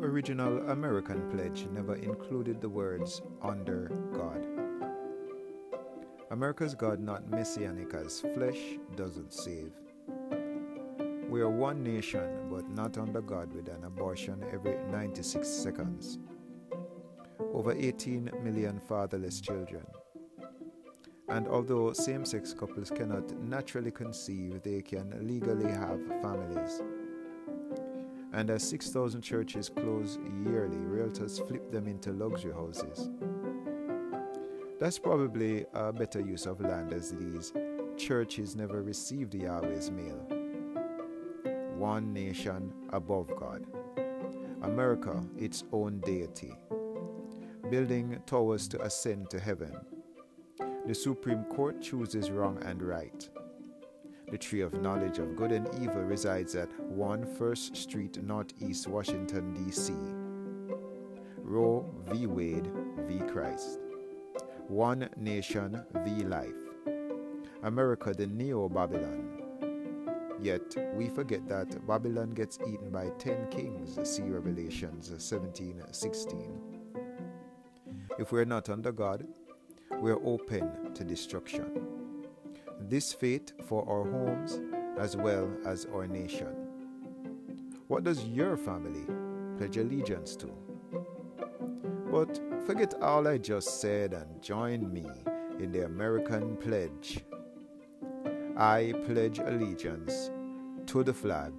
original American pledge never included the words under God. America's God not messianic as flesh doesn't save. We are one nation, but not under God with an abortion every 96 seconds. Over 18 million fatherless children. And although same sex couples cannot naturally conceive, they can legally have families. And as 6,000 churches close yearly, realtors flip them into luxury houses. That's probably a better use of land as these churches never received Yahweh's mail. One nation above God. America, its own deity. Building towers to ascend to heaven. The Supreme Court chooses wrong and right. The tree of knowledge of good and evil resides at 1 First Street, Northeast Washington, D.C. Roe v. Wade v. Christ. One Nation v. Life. America, the Neo Babylon. Yet we forget that Babylon gets eaten by ten kings, see Revelations 17 16. If we're not under God, we're open to destruction. This fate for our homes as well as our nation. What does your family pledge allegiance to? But forget all I just said and join me in the American pledge. I pledge allegiance to the flag